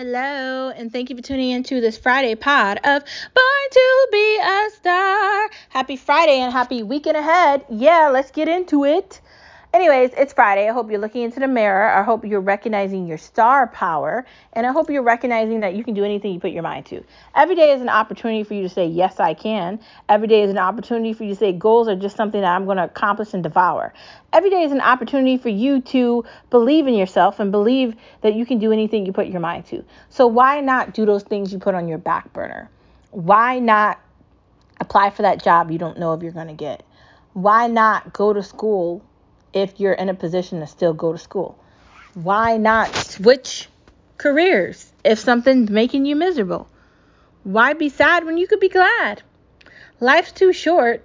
Hello, and thank you for tuning into this Friday pod of Born to Be a Star. Happy Friday and happy weekend ahead. Yeah, let's get into it. Anyways, it's Friday. I hope you're looking into the mirror. I hope you're recognizing your star power. And I hope you're recognizing that you can do anything you put your mind to. Every day is an opportunity for you to say, Yes, I can. Every day is an opportunity for you to say, Goals are just something that I'm going to accomplish and devour. Every day is an opportunity for you to believe in yourself and believe that you can do anything you put your mind to. So, why not do those things you put on your back burner? Why not apply for that job you don't know if you're going to get? Why not go to school if you're in a position to still go to school? Why not switch careers if something's making you miserable? Why be sad when you could be glad? Life's too short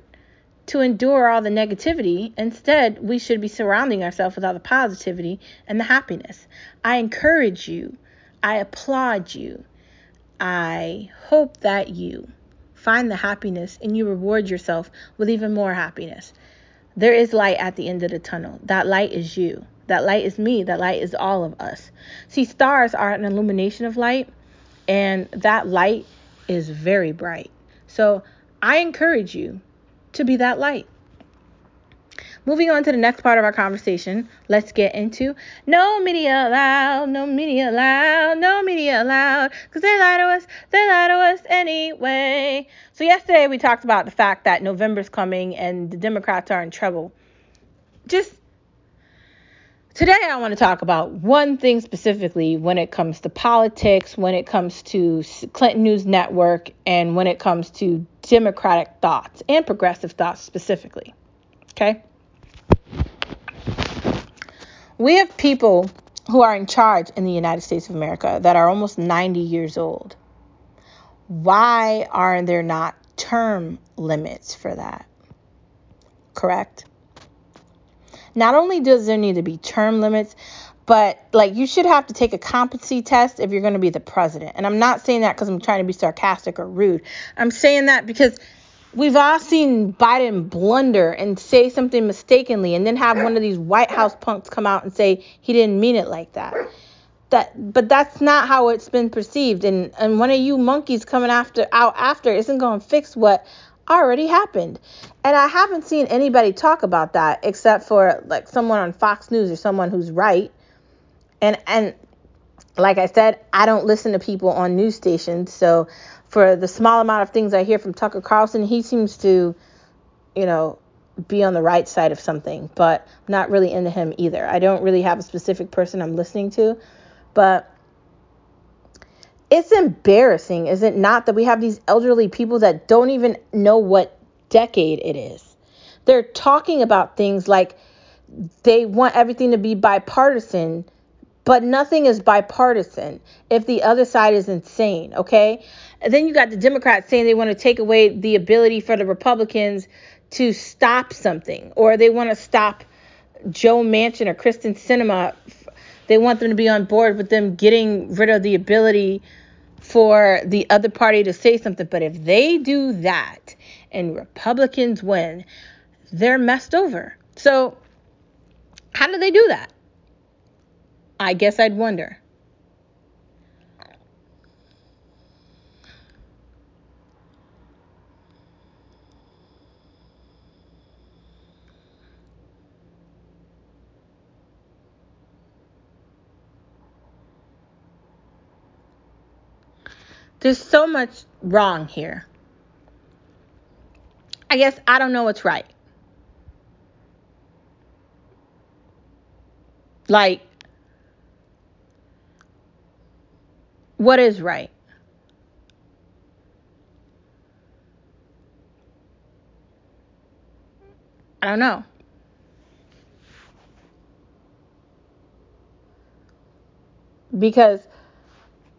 to endure all the negativity. Instead, we should be surrounding ourselves with all the positivity and the happiness. I encourage you. I applaud you. I hope that you find the happiness and you reward yourself with even more happiness. There is light at the end of the tunnel. That light is you. That light is me. That light is all of us. See, stars are an illumination of light, and that light is very bright. So I encourage you to be that light. Moving on to the next part of our conversation, let's get into no media allowed, no media allowed, no media allowed, because they lie to us, they lie to us anyway. So, yesterday we talked about the fact that November's coming and the Democrats are in trouble. Just today, I want to talk about one thing specifically when it comes to politics, when it comes to Clinton News Network, and when it comes to Democratic thoughts and progressive thoughts specifically. Okay? We have people who are in charge in the United States of America that are almost 90 years old. Why are there not term limits for that? Correct? Not only does there need to be term limits, but like you should have to take a competency test if you're going to be the president. And I'm not saying that because I'm trying to be sarcastic or rude. I'm saying that because We've all seen Biden blunder and say something mistakenly and then have one of these White House punks come out and say he didn't mean it like that. That but that's not how it's been perceived and and one of you monkeys coming after out after isn't going to fix what already happened. And I haven't seen anybody talk about that except for like someone on Fox News or someone who's right. And and like I said, I don't listen to people on news stations, so for the small amount of things I hear from Tucker Carlson, he seems to, you know, be on the right side of something, but not really into him either. I don't really have a specific person I'm listening to, but it's embarrassing, is it not, that we have these elderly people that don't even know what decade it is? They're talking about things like they want everything to be bipartisan, but nothing is bipartisan if the other side is insane, okay? And then you got the Democrats saying they want to take away the ability for the Republicans to stop something, or they want to stop Joe Manchin or Kyrsten Sinema. They want them to be on board with them getting rid of the ability for the other party to say something. But if they do that and Republicans win, they're messed over. So, how do they do that? I guess I'd wonder. There's so much wrong here. I guess I don't know what's right. Like, what is right? I don't know. Because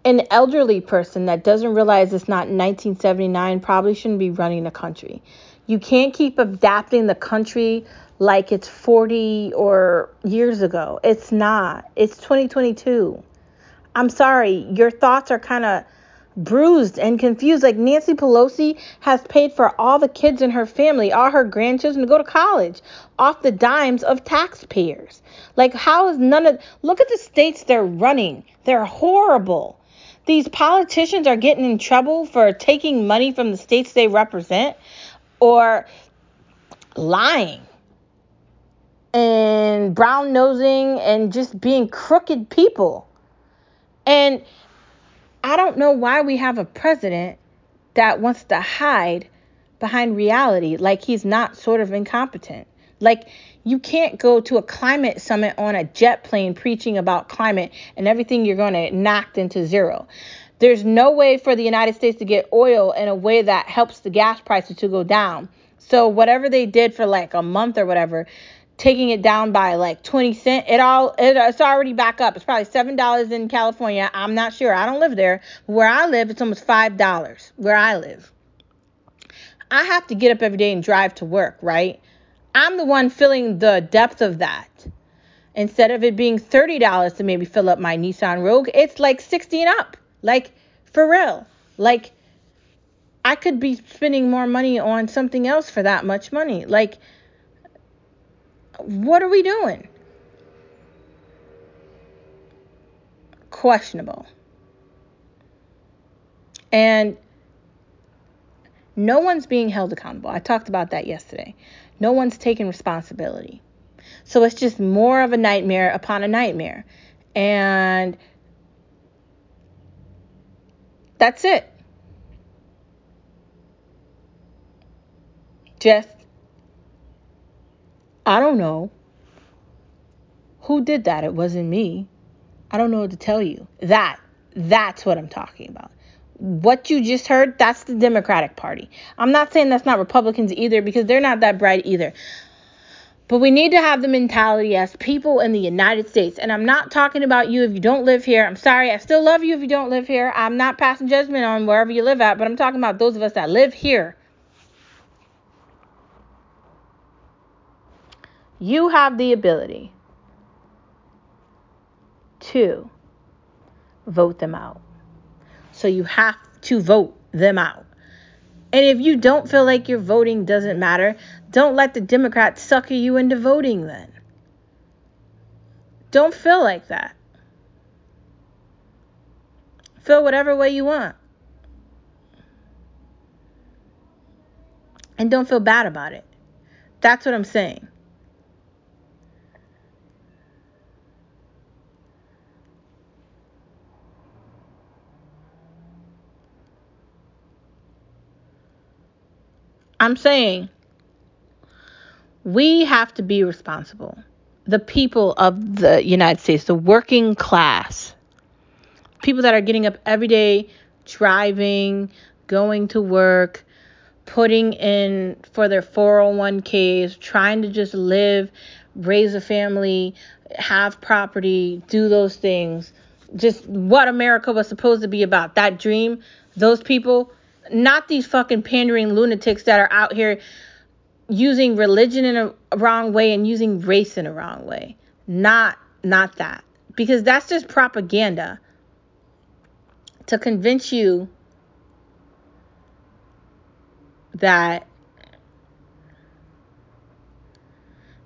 an elderly person that doesn't realize it's not 1979 probably shouldn't be running the country. You can't keep adapting the country like it's 40 or years ago. It's not. It's 2022. I'm sorry, your thoughts are kind of bruised and confused. Like Nancy Pelosi has paid for all the kids in her family, all her grandchildren to go to college off the dimes of taxpayers. Like, how is none of look at the states they're running? They're horrible. these politicians are getting in trouble for taking money from the states they represent or lying and brown nosing and just being crooked people. And I don't know why we have a president that wants to hide behind reality like he's not sort of incompetent. Like you can't go to a climate summit on a jet plane preaching about climate and everything you're going to knocked into zero. There's no way for the United States to get oil in a way that helps the gas prices to go down. So whatever they did for like a month or whatever, taking it down by like 20 cent it all it, it's already back up. It's probably seven dollars in california. I'm not sure. I don't live there. Where i live it's almost five dollars where i live. I have to get up every day and drive to work right? I'm the one feeling the depth of that. Instead of it being $30 to maybe fill up my nissan rogue it's like 60 and up. Like for real. Like i could be spending more money on something else for that much money. Like what are we doing? Questionable. And no one's being held accountable. I talked about that yesterday. No one's taking responsibility. So it's just more of a nightmare upon a nightmare. And that's it. Just I don't know. Who did that? It wasn't me. I don't know what to tell you. That, that's what I'm talking about. What you just heard, that's the Democratic Party. I'm not saying that's not Republicans either because they're not that bright either. But we need to have the mentality as people in the United States. And I'm not talking about you if you don't live here. I'm sorry. I still love you if you don't live here. I'm not passing judgment on wherever you live at, but I'm talking about those of us that live here. You have the ability to vote them out. So you have to vote them out. And if you don't feel like your voting doesn't matter, don't let the Democrats sucker you into voting then. Don't feel like that. Feel whatever way you want. And don't feel bad about it. That's what I'm saying. I'm saying we have to be responsible. The people of the United States, the working class, people that are getting up every day, driving, going to work, putting in for their 401ks, trying to just live, raise a family, have property, do those things. Just what America was supposed to be about. That dream, those people, not these fucking pandering lunatics that are out here using religion in a wrong way and using race in a wrong way. Not not that. Because that's just propaganda to convince you that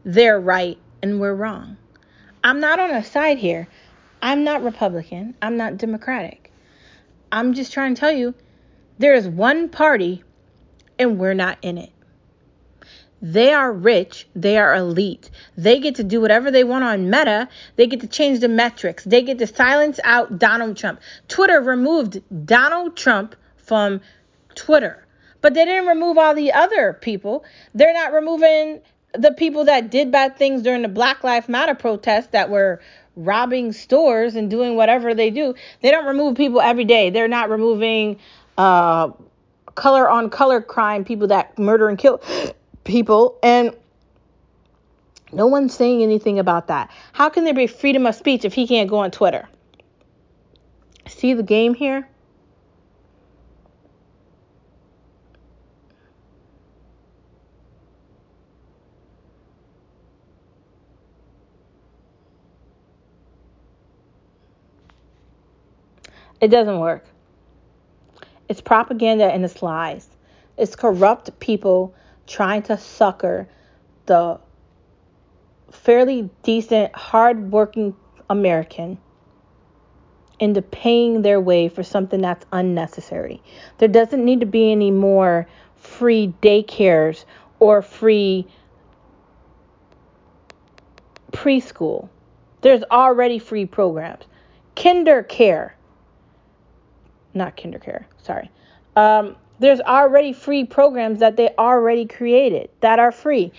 they're right and we're wrong. I'm not on a side here. I'm not Republican. I'm not Democratic. I'm just trying to tell you there is one party and we're not in it. They are rich. They are elite. They get to do whatever they want on Meta. They get to change the metrics. They get to silence out Donald Trump. Twitter removed Donald Trump from Twitter, but they didn't remove all the other people. They're not removing the people that did bad things during the Black Lives Matter protests that were robbing stores and doing whatever they do. They don't remove people every day. They're not removing uh, color on color crime, people that murder and kill people, and no one's saying anything about that. How can there be freedom of speech if he can't go on Twitter? See the game here? It doesn't work. It's propaganda and it's lies. It's corrupt people trying to sucker the fairly decent, hardworking American into paying their way for something that's unnecessary. There doesn't need to be any more free daycares or free preschool. There's already free programs. KinderCare. Not kinder care, sorry. Um, there's already free programs that they already created that are free.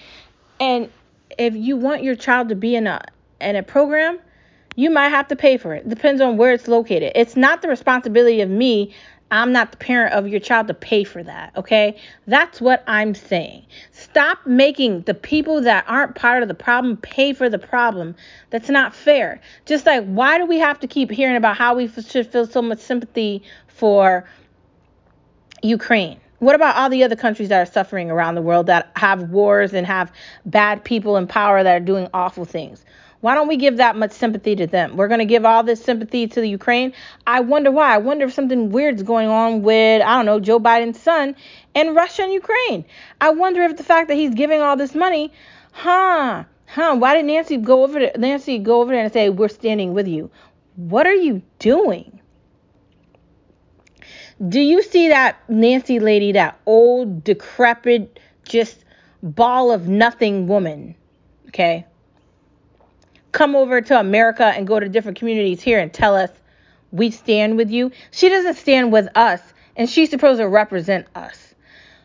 And if you want your child to be in a in a program, you might have to pay for it. Depends on where it's located. It's not the responsibility of me. I'm not the parent of your child to pay for that, okay? That's what I'm saying. Stop making the people that aren't part of the problem pay for the problem. That's not fair. Just like, why do we have to keep hearing about how we should feel so much sympathy for Ukraine? What about all the other countries that are suffering around the world that have wars and have bad people in power that are doing awful things? Why don't we give that much sympathy to them? We're going to give all this sympathy to the Ukraine. I wonder why. I wonder if something weird's going on with, I don't know, Joe Biden's son and Russia and Ukraine. I wonder if the fact that he's giving all this money, huh, huh, why did Nancy go over there, Nancy go over there and say, we're standing with you? What are you doing? Do you see that Nancy lady, that old, decrepit, just ball of nothing woman? Okay come over to America and go to different communities here and tell us we stand with you. She doesn't stand with us, and she's supposed to represent us.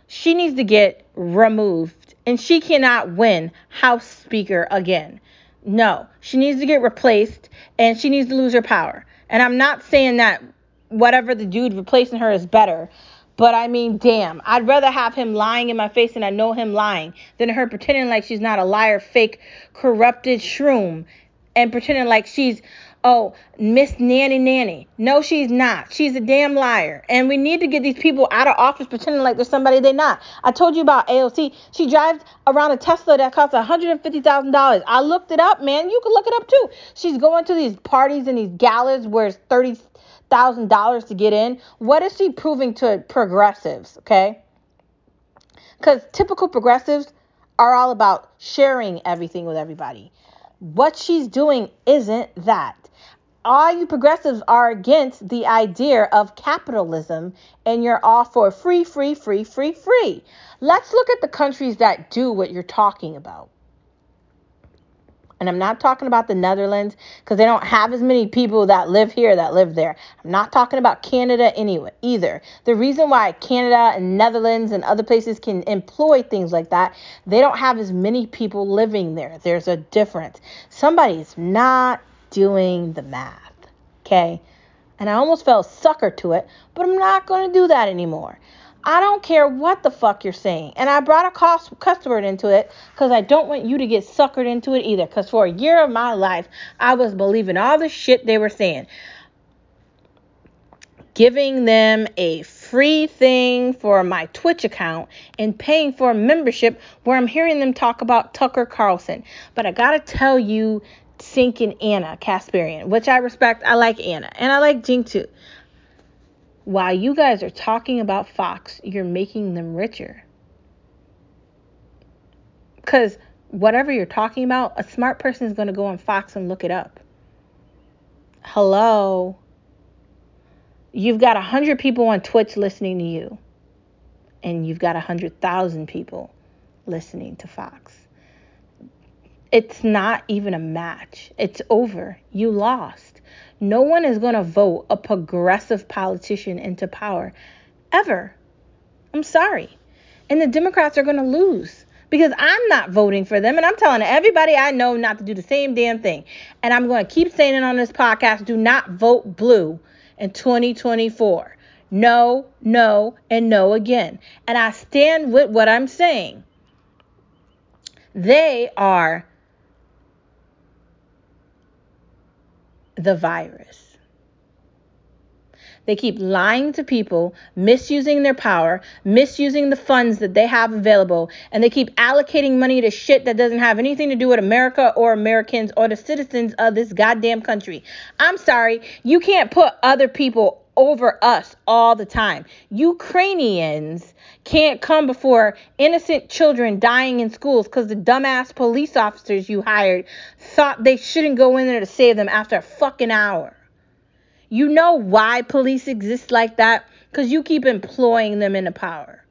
She needs to get removed, and she cannot win House Speaker again. No, she needs to get replaced, and she needs to lose her power. And I'm not saying that whatever the dude replacing her is better. But I mean, damn, I'd rather have him lying in my face and I know him lying than her pretending like she's not a liar, fake, corrupted shroom and pretending like she's, oh, Miss Nanny Nanny. No, she's not. She's a damn liar. And we need to get these people out of office pretending like they're somebody they're not. I told you about AOC. She drives around a Tesla that costs $150,000. I looked it up, man. You can look it up too. She's going to these parties and these galas where it's 30 thousand dollars to get in. What is she proving to progressives? Okay, because typical progressives are all about sharing everything with everybody. What she's doing isn't that. All you progressives are against the idea of capitalism and you're all for free, free, free, free, free. Let's look at the countries that do what you're talking about. And I'm not talking about the Netherlands because they don't have as many people that live here that live there. I'm not talking about Canada anyway either. The reason why Canada and Netherlands and other places can employ things like that, they don't have as many people living there. There's a difference. Somebody's not doing the math. Okay? And I almost fell sucker to it, but I'm not going to do that anymore. I don't care what the fuck you're saying. And I brought a cost, customer into it because I don't want you to get suckered into it either. Because for a year of my life, I was believing all the shit they were saying. Giving them a free thing for my Twitch account and paying for a membership where I'm hearing them talk about Tucker Carlson. But I gotta tell you, sinking Ana Kasparian, which I respect. I like Ana and I like Jing too. While you guys are talking about Fox, you're making them richer. Because whatever you're talking about, a smart person is going to go on Fox and look it up. Hello. You've got 100 people on Twitch listening to you, and you've got 100,000 people listening to Fox. It's not even a match. It's over. You lost. No one is going to vote a progressive politician into power ever. I'm sorry. And the Democrats are going to lose because I'm not voting for them. And I'm telling everybody I know not to do the same damn thing. And I'm going to keep saying it on this podcast do not vote blue in 2024. No, no, and no again. And I stand with what I'm saying. They are the virus. They keep lying to people, misusing their power, misusing the funds that they have available, and they keep allocating money to shit that doesn't have anything to do with America or Americans or the citizens of this goddamn country. I'm sorry, you can't put other people over us all the time. Ukrainians can't come before innocent children dying in schools because the dumbass police officers you hired thought they shouldn't go in there to save them after a fucking hour. You know why police exist like that? Because you keep employing them into power.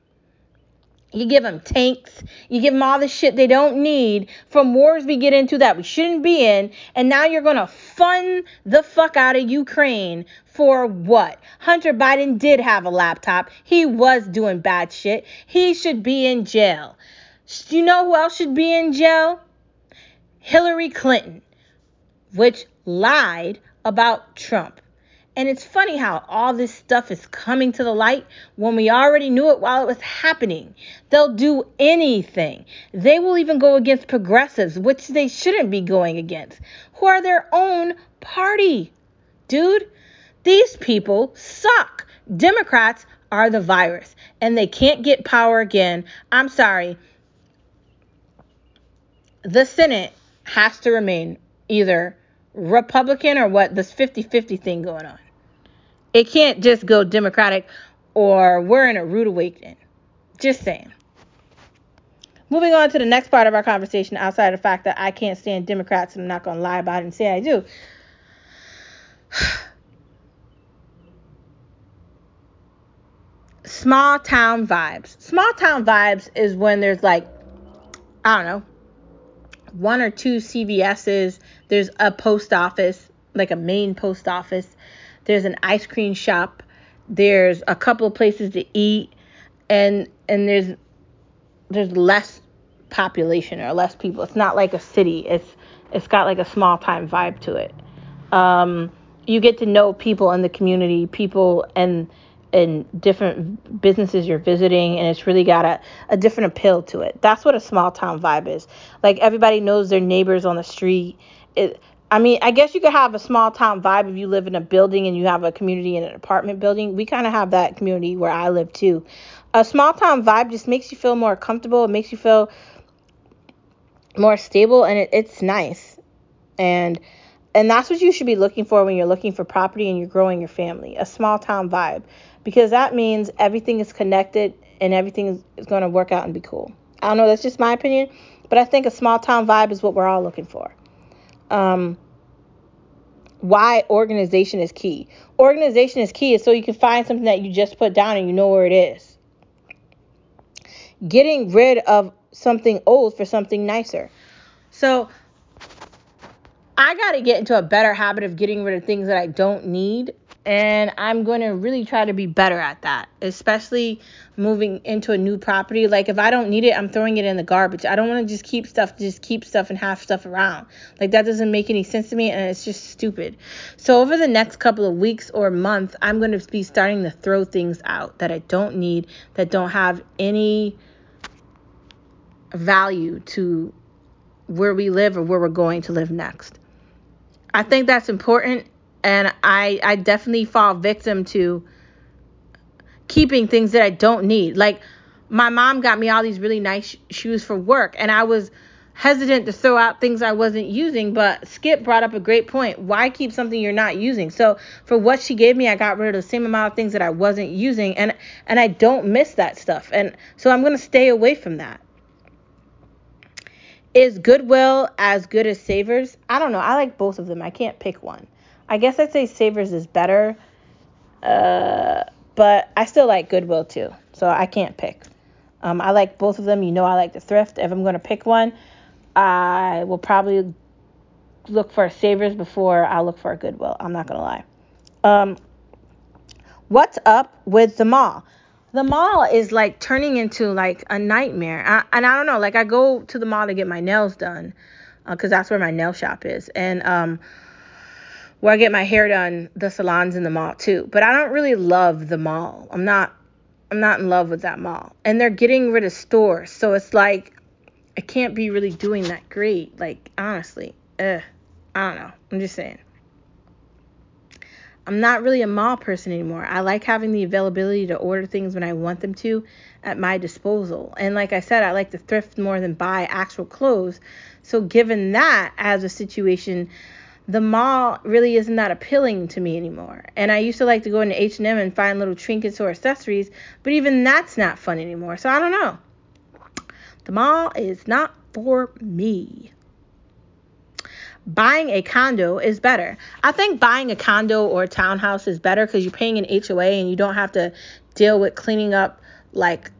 You give them tanks. You give them all the shit they don't need from wars we get into that we shouldn't be in. And now you're going to fund the fuck out of Ukraine for what? Hunter Biden did have a laptop. He was doing bad shit. He should be in jail. Do you know who else should be in jail? Hillary Clinton, which lied about Trump. And it's funny how all this stuff is coming to the light when we already knew it while it was happening. They'll do anything. They will even go against progressives, which they shouldn't be going against, who are their own party. Dude, these people suck. Democrats are the virus and they can't get power again. I'm sorry. The Senate has to remain either Republican or what? This 50 50 thing going on. It can't just go Democratic or we're in a rude awakening. Just saying. Moving on to the next part of our conversation, outside of the fact that I can't stand Democrats and I'm not going to lie about it and say I do. Small town vibes. Small town vibes is when there's like, I don't know, one or two CVS's, there's a post office, like a main post office, there's an ice cream shop, there's a couple of places to eat, and and there's there's less population or less people. It's not like a city. It's it's got like a small time vibe to it. Um, you get to know people in the community, people and and different businesses you're visiting and it's really got a, a different appeal to it that's what a small town vibe is like everybody knows their neighbors on the street it, I mean, I guess you could have a small town vibe if you live in a building and you have a community in an apartment building. We kind of have that community where I live too. A small town vibe just makes you feel more comfortable. It makes you feel more stable, and it, it's nice. And and that's what you should be looking for when you're looking for property and you're growing your family. A small town vibe, because that means everything is connected and everything is, is going to work out and be cool. I don't know. That's just my opinion, but I think a small town vibe is what we're all looking for um, why organization is key. Organization is key is so you can find something that you just put down and you know where it is. Getting rid of something old for something nicer. So I got to get into a better habit of getting rid of things that I don't need and I'm going to really try to be better at that, especially moving into a new property. Like if I don't need it, I'm throwing it in the garbage. I don't want to just keep stuff, just keep stuff and have stuff around. Like that doesn't make any sense to me and it's just stupid. So over the next couple of weeks or month, I'm going to be starting to throw things out that I don't need, that don't have any value to where we live or where we're going to live next. I think that's important and I I definitely fall victim to keeping things that I don't need. Like my mom got me all these really nice shoes for work and I was hesitant to throw out things I wasn't using, but Skip brought up a great point. Why keep something you're not using? So for what she gave me, I got rid of the same amount of things that I wasn't using and and I don't miss that stuff. And so I'm going to stay away from that. Is Goodwill as good as Savers? I don't know. I like both of them. I can't pick one. I guess I'd say Savers is better, uh, but I still like Goodwill too, so I can't pick. Um, I like both of them. You know, I like the thrift. If I'm to pick one, I will probably look for Savers before I look for a Goodwill. I'm not to lie. Um, what's up with the mall? The mall is like turning into like a nightmare. I, and I don't know, like I go to the mall to get my nails done because uh, that's where my nail shop is. And um, where I get my hair done, the salons in the mall too. But I don't really love the mall. I'm not I'm not in love with that mall. And they're getting rid of stores. So it's like I can't be really doing that great. Like honestly. Ugh. I don't know. I'm just saying. I'm not really a mall person anymore. I like having the availability to order things when I want them to at my disposal. And like I said, I like to thrift more than buy actual clothes. So given that as a situation, the mall really isn't that appealing to me anymore. And I used to like to go into H&M and find little trinkets or accessories, but even that's not fun anymore. So I don't know. The mall is not for me. buying a condo is better. I think buying a condo or a townhouse is better because you're paying an HOA and you don't have to deal with cleaning up like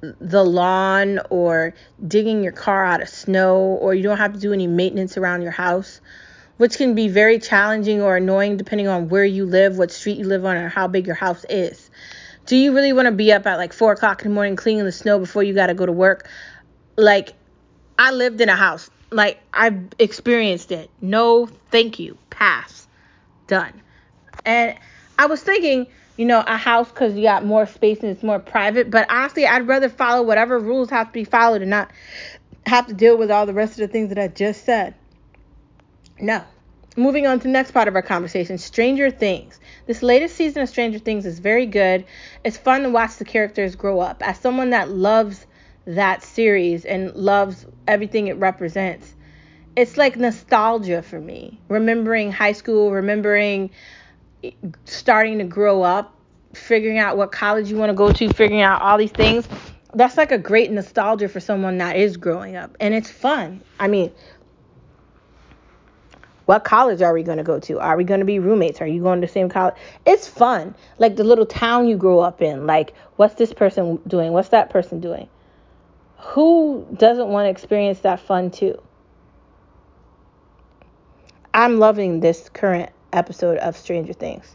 the lawn or digging your car out of snow or you don't have to do any maintenance around your house, which can be very challenging or annoying depending on where you live, what street you live on, or how big your house is. Do you really want to be up at like four o'clock in the morning cleaning the snow before you got to go to work? Like, I lived in a house. Like, I've experienced it. No, thank you. Pass. Done. And I was thinking, you know, a house because you got more space and it's more private. But honestly, I'd rather follow whatever rules have to be followed and not have to deal with all the rest of the things that I just said. No. Moving on to the next part of our conversation Stranger Things. This latest season of Stranger Things is very good. It's fun to watch the characters grow up. As someone that loves that series and loves everything it represents, it's like nostalgia for me. Remembering high school, remembering starting to grow up, figuring out what college you want to go to, figuring out all these things. That's like a great nostalgia for someone that is growing up. And it's fun. I mean, what college are we going to go to? Are we going to be roommates? Are you going to the same college? It's fun. Like the little town you grow up in. Like, what's this person doing? What's that person doing? Who doesn't want to experience that fun too? I'm loving this current episode of Stranger Things.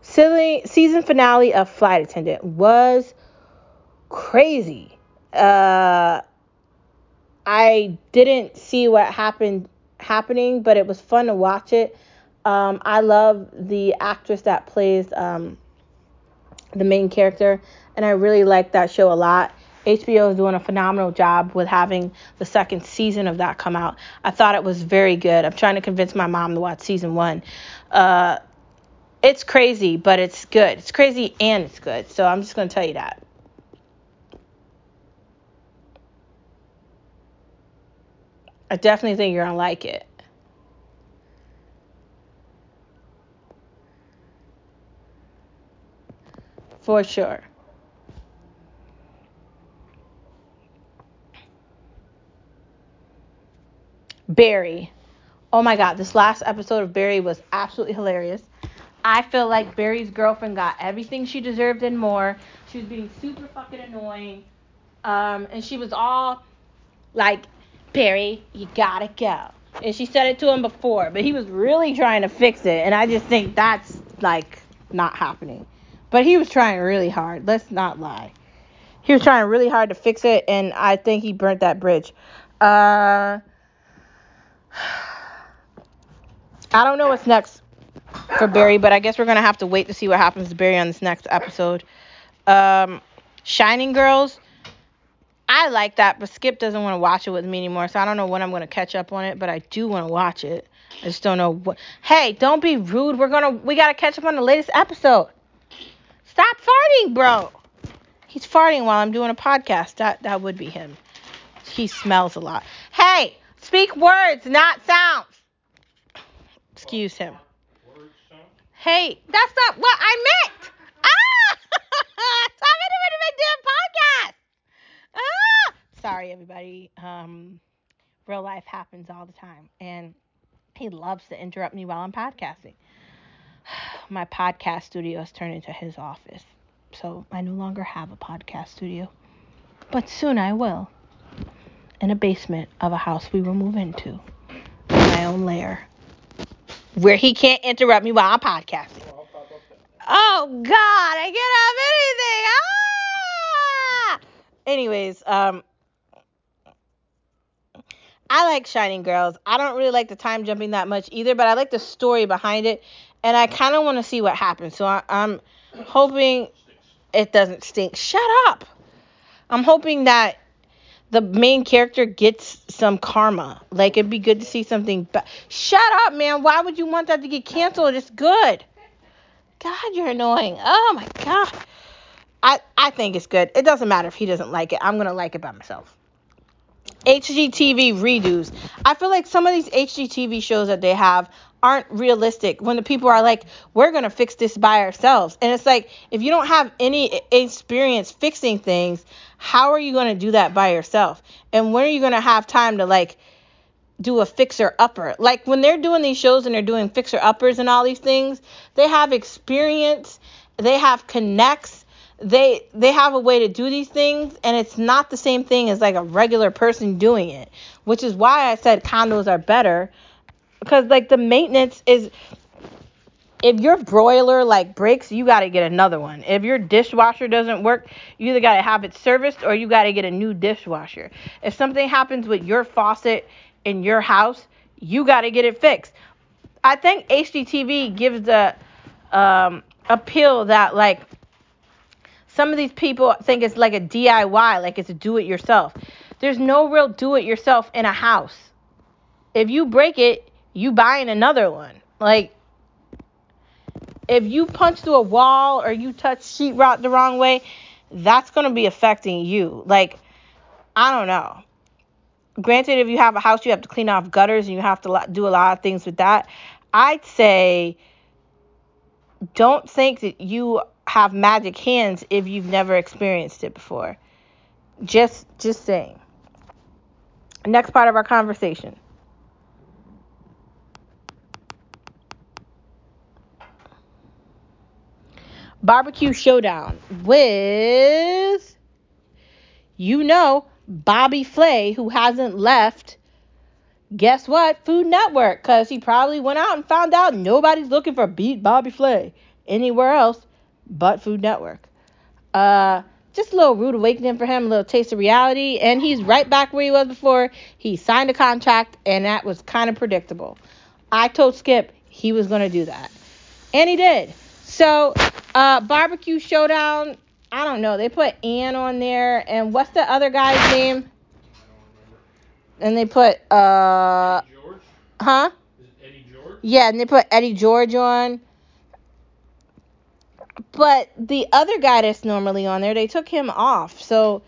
Silly season finale of Flight Attendant was crazy. Uh, I didn't see what happened happening, but it was fun to watch it. Um, I love the actress that plays um, the main character, and I really like that show a lot. HBO is doing a phenomenal job with having the second season of that come out. I thought it was very good. I'm trying to convince my mom to watch season one. Uh, it's crazy, but it's good. It's crazy and it's good. So I'm just going to tell you that. I definitely think you're going to like it. For sure. Barry. Oh my god, this last episode of Barry was absolutely hilarious. I feel like Barry's girlfriend got everything she deserved and more. She was being super fucking annoying. Um, and she was all like, Barry, you gotta go. And she said it to him before, but he was really trying to fix it. And I just think that's like not happening. But he was trying really hard. Let's not lie. He was trying really hard to fix it, and I think he burnt that bridge. Uh, I don't know what's next for Barry, but I guess we're gonna have to wait to see what happens to Barry on this next episode. Um, Shining Girls, I like that, but Skip doesn't want to watch it with me anymore, so I don't know when I'm gonna catch up on it, but I do want to watch it. I just don't know what. Hey, don't be rude. We're gonna we gotta catch up on the latest episode. Stop farting, bro. He's farting while I'm doing a podcast. That that would be him. He smells a lot. Hey, speak words, not sounds. Excuse him. Hey, that's not what I meant. Ah! Talking to my damn podcast. Ah! Sorry, everybody. Um, real life happens all the time, and he loves to interrupt me while I'm podcasting. My podcast studio has turned into his office, so I no longer have a podcast studio, but soon I will. In a basement of a house we will move into, my own lair where he can't interrupt me while I'm podcasting. Oh God, I can't have anything. Ah! Anyways, um, I like Shining Girls. I don't really like the time jumping that much either, but I like the story behind it, and I kind of want to see what happens. So I, I'm hoping it doesn't stink. Shut up. I'm hoping that the main character gets some karma. Like it'd be good to see something. Ba- Shut up, man. Why would you want that to get canceled? It's good. God, you're annoying. Oh my god. I I think it's good. It doesn't matter if he doesn't like it. I'm gonna like it by myself. HGTV redos. I feel like some of these HGTV shows that they have aren't realistic when the people are like, we're going to fix this by ourselves. And it's like, if you don't have any experience fixing things, how are you going to do that by yourself? And when are you going to have time to like do a fixer upper. Like when they're doing these shows and they're doing fixer uppers and all these things, they have experience, they have connects, they they have a way to do these things and it's not the same thing as like a regular person doing it, which is why I said condos are better because like the maintenance is if your broiler like breaks, you got to get another one. If your dishwasher doesn't work, you either got to have it serviced or you got to get a new dishwasher. If something happens with your faucet in your house, you got to get it fixed. I think HGTV gives the um, appeal that like some of these people think it's like a DIY, like it's a do it yourself. There's no real do it yourself in a house. If you break it, you buying another one. Like if you punch through a wall or you touch sheetrock the wrong way, that's going to be affecting you. Like I don't know granted, if you have a house, you have to clean off gutters and you have to do a lot of things with that. I'd say don't think that you have magic hands if you've never experienced it before. Just just saying. Next part of our conversation. Barbecue Showdown with you know Bobby Flay, who hasn't left, guess what? Food Network, because he probably went out and found out nobody's looking for beat Bobby Flay anywhere else but Food Network. Uh, just a little rude awakening for him, a little taste of reality, and he's right back where he was before. He signed a contract, and that was kind of predictable. I told Skip he was going to do that, and he did. So, uh, Barbecue Showdown I don't know. They put Ann on there, and what's the other guy's name? And they put uh, George? huh? Eddie George? Yeah, and they put Eddie George on. But the other guy that's normally on there, they took him off. So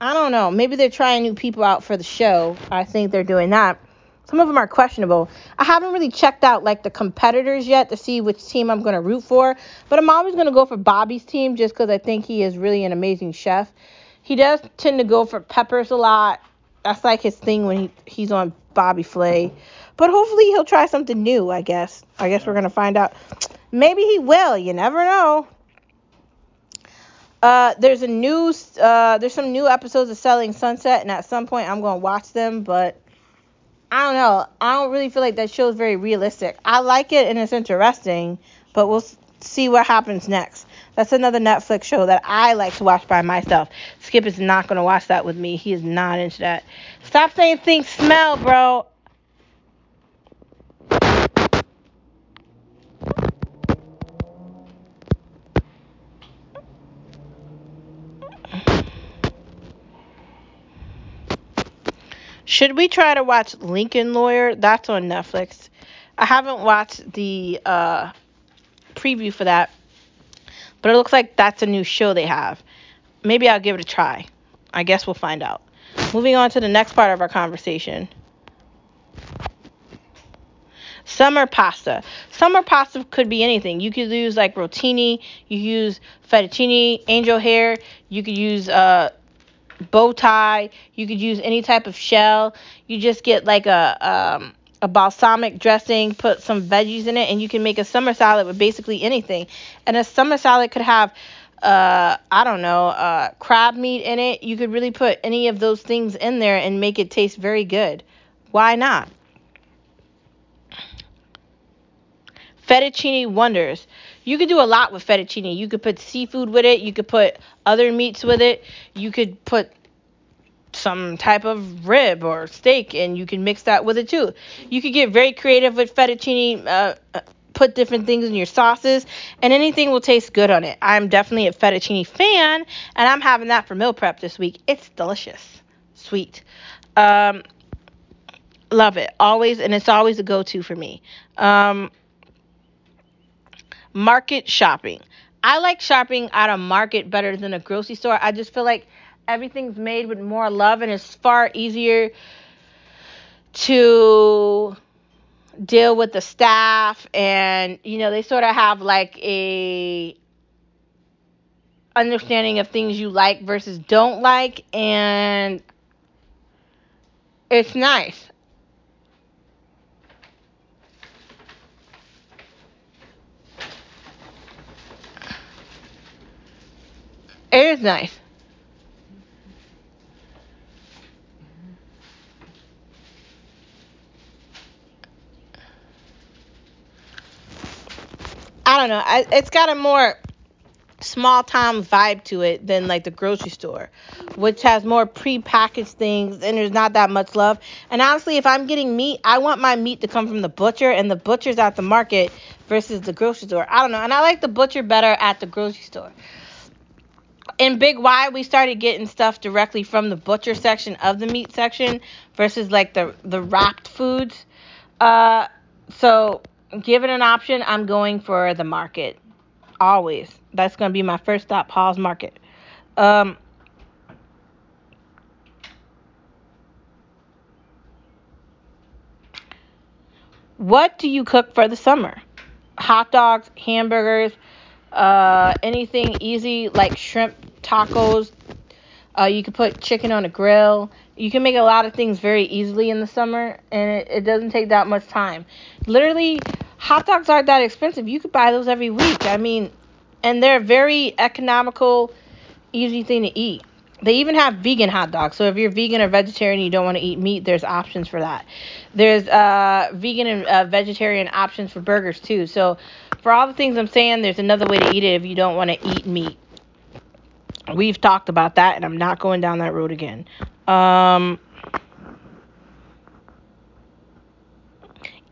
I don't know. Maybe they're trying new people out for the show. I think they're doing that. Some of them are questionable. I haven't really checked out like the competitors yet to see which team I'm going to root for, but I'm always going to go for Bobby's team just because I think he is really an amazing chef. He does tend to go for peppers a lot. That's like his thing when he, he's on Bobby Flay. But hopefully he'll try something new, I guess. I guess we're going to find out. Maybe he will. You never know. Uh, there's a new, uh, there's some new episodes of Selling Sunset, and at some point I'm going to watch them, but I don't know. I don't really feel like that show is very realistic. I like it and it's interesting, but we'll see what happens next. That's another Netflix show that I like to watch by myself. Skip is not going to watch that with me. He is not into that. Stop saying things smell, bro. Should we try to watch Lincoln Lawyer? That's on Netflix. I haven't watched the uh, preview for that, but it looks like that's a new show they have. Maybe I'll give it a try. I guess we'll find out. Moving on to the next part of our conversation. Summer pasta. Summer pasta could be anything. You could use like rotini, you use fettuccine, angel hair, you could use uh, bow tie. You could use any type of shell. You just get like a um, a balsamic dressing, put some veggies in it, and you can make a summer salad with basically anything. And a summer salad could have uh, I don't know, uh, crab meat in it. You could really put any of those things in there and make it taste very good. Why not? Fettuccine wonders. You could do a lot with fettuccine. You could put seafood with it. You could put other meats with it. You could put some type of rib or steak and you can mix that with it too. You could get very creative with fettuccine. Uh, uh, put different things in your sauces and anything will taste good on it. I'm definitely a fettuccine fan and I'm having that for meal prep this week. It's delicious. Sweet. Um, love it. Always and it's always a go-to for me. Um, market shopping. I like shopping at a market better than a grocery store. I just feel like everything's made with more love and it's far easier to deal with the staff and you know they sort of have like a understanding of things you like versus don't like and it's nice It is nice. I don't know. I, it's got a more small town vibe to it than like the grocery store, which has more pre-packaged things and there's not that much love. And honestly, if I'm getting meat, I want my meat to come from the butcher and the butcher's at the market versus the grocery store. I don't know. And I like the butcher better at the grocery store. In Big Y, we started getting stuff directly from the butcher section of the meat section versus like the the wrapped foods. Uh, so given an option. I'm going for the market. Always. That's to be my first stop, Paul's Market. Um, what do you cook for the summer? Hot dogs, hamburgers, uh, anything easy like shrimp tacos. Uh, you can put chicken on a grill. You can make a lot of things very easily in the summer, and it, it doesn't take that much time. Literally, hot dogs aren't that expensive. You could buy those every week. I mean, and they're very economical, easy thing to eat. They even have vegan hot dogs. So if you're vegan or vegetarian and you don't want to eat meat, there's options for that. There's uh, vegan and uh, vegetarian options for burgers too. So for all the things I'm saying, there's another way to eat it if you don't want to eat meat. We've talked about that, and I'm not going down that road again. Um,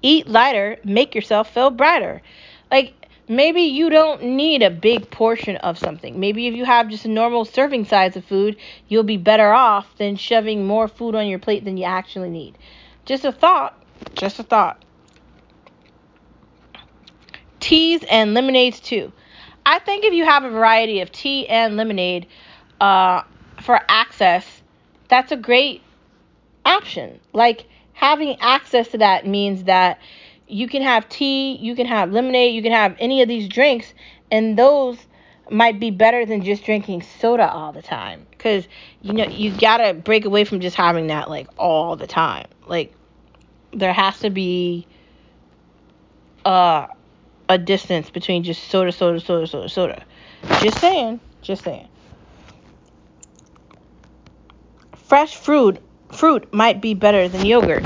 eat lighter, make yourself feel brighter. Like maybe you don't need a big portion of something. Maybe if you have just a normal serving size of food, you'll be better off than shoving more food on your plate than you actually need. Just a thought. Just a thought. Teas and lemonades too. I think if you have a variety of tea and lemonade uh, for access, that's a great option. Like having access to that means that you can have tea, you can have lemonade, you can have any of these drinks, and those might be better than just drinking soda all the time. Because, you know, you gotta break away from just having that like all the time. Like, there has to be uh, a distance between just soda, soda, soda, soda, soda. Just saying. Just saying. Fresh fruit fruit might be better than yogurt.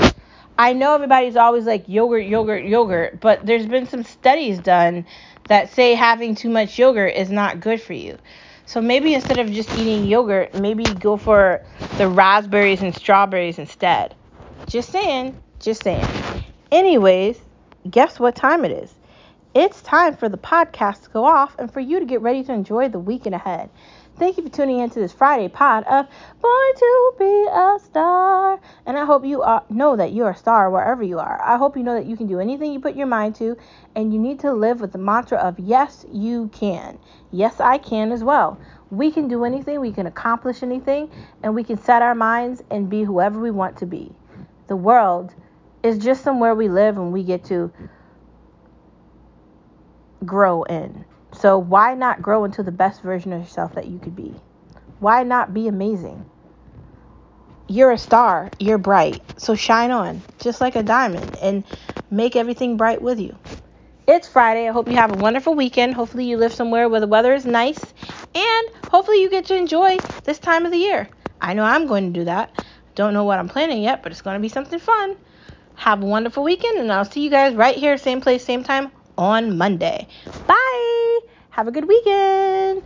I know everybody's always like yogurt, yogurt, yogurt, but there's been some studies done that say having too much yogurt is not good for you. So maybe instead of just eating yogurt, maybe go for the raspberries and strawberries instead. Just saying, just saying. Anyways, guess what time it is? It's time for the podcast to go off and for you to get ready to enjoy the weekend ahead. Thank you for tuning in to this Friday pod of Born to Be a Star. And I hope you are, know that you're a star wherever you are. I hope you know that you can do anything you put your mind to, and you need to live with the mantra of yes, you can. Yes, I can as well. We can do anything, we can accomplish anything, and we can set our minds and be whoever we want to be. The world is just somewhere we live and we get to grow in. So why not grow into the best version of yourself that you could be? Why not be amazing? You're a star, you're bright. So shine on, just like a diamond, and make everything bright with you. It's Friday. I hope you have a wonderful weekend. Hopefully, you live somewhere where the weather is nice, and hopefully, you get to enjoy this time of the year. I know I'm going to do that. Don't know what I'm planning yet, but it's going to be something fun. Have a wonderful weekend, and I'll see you guys right here, same place, same time on Monday. Bye. Have a good weekend.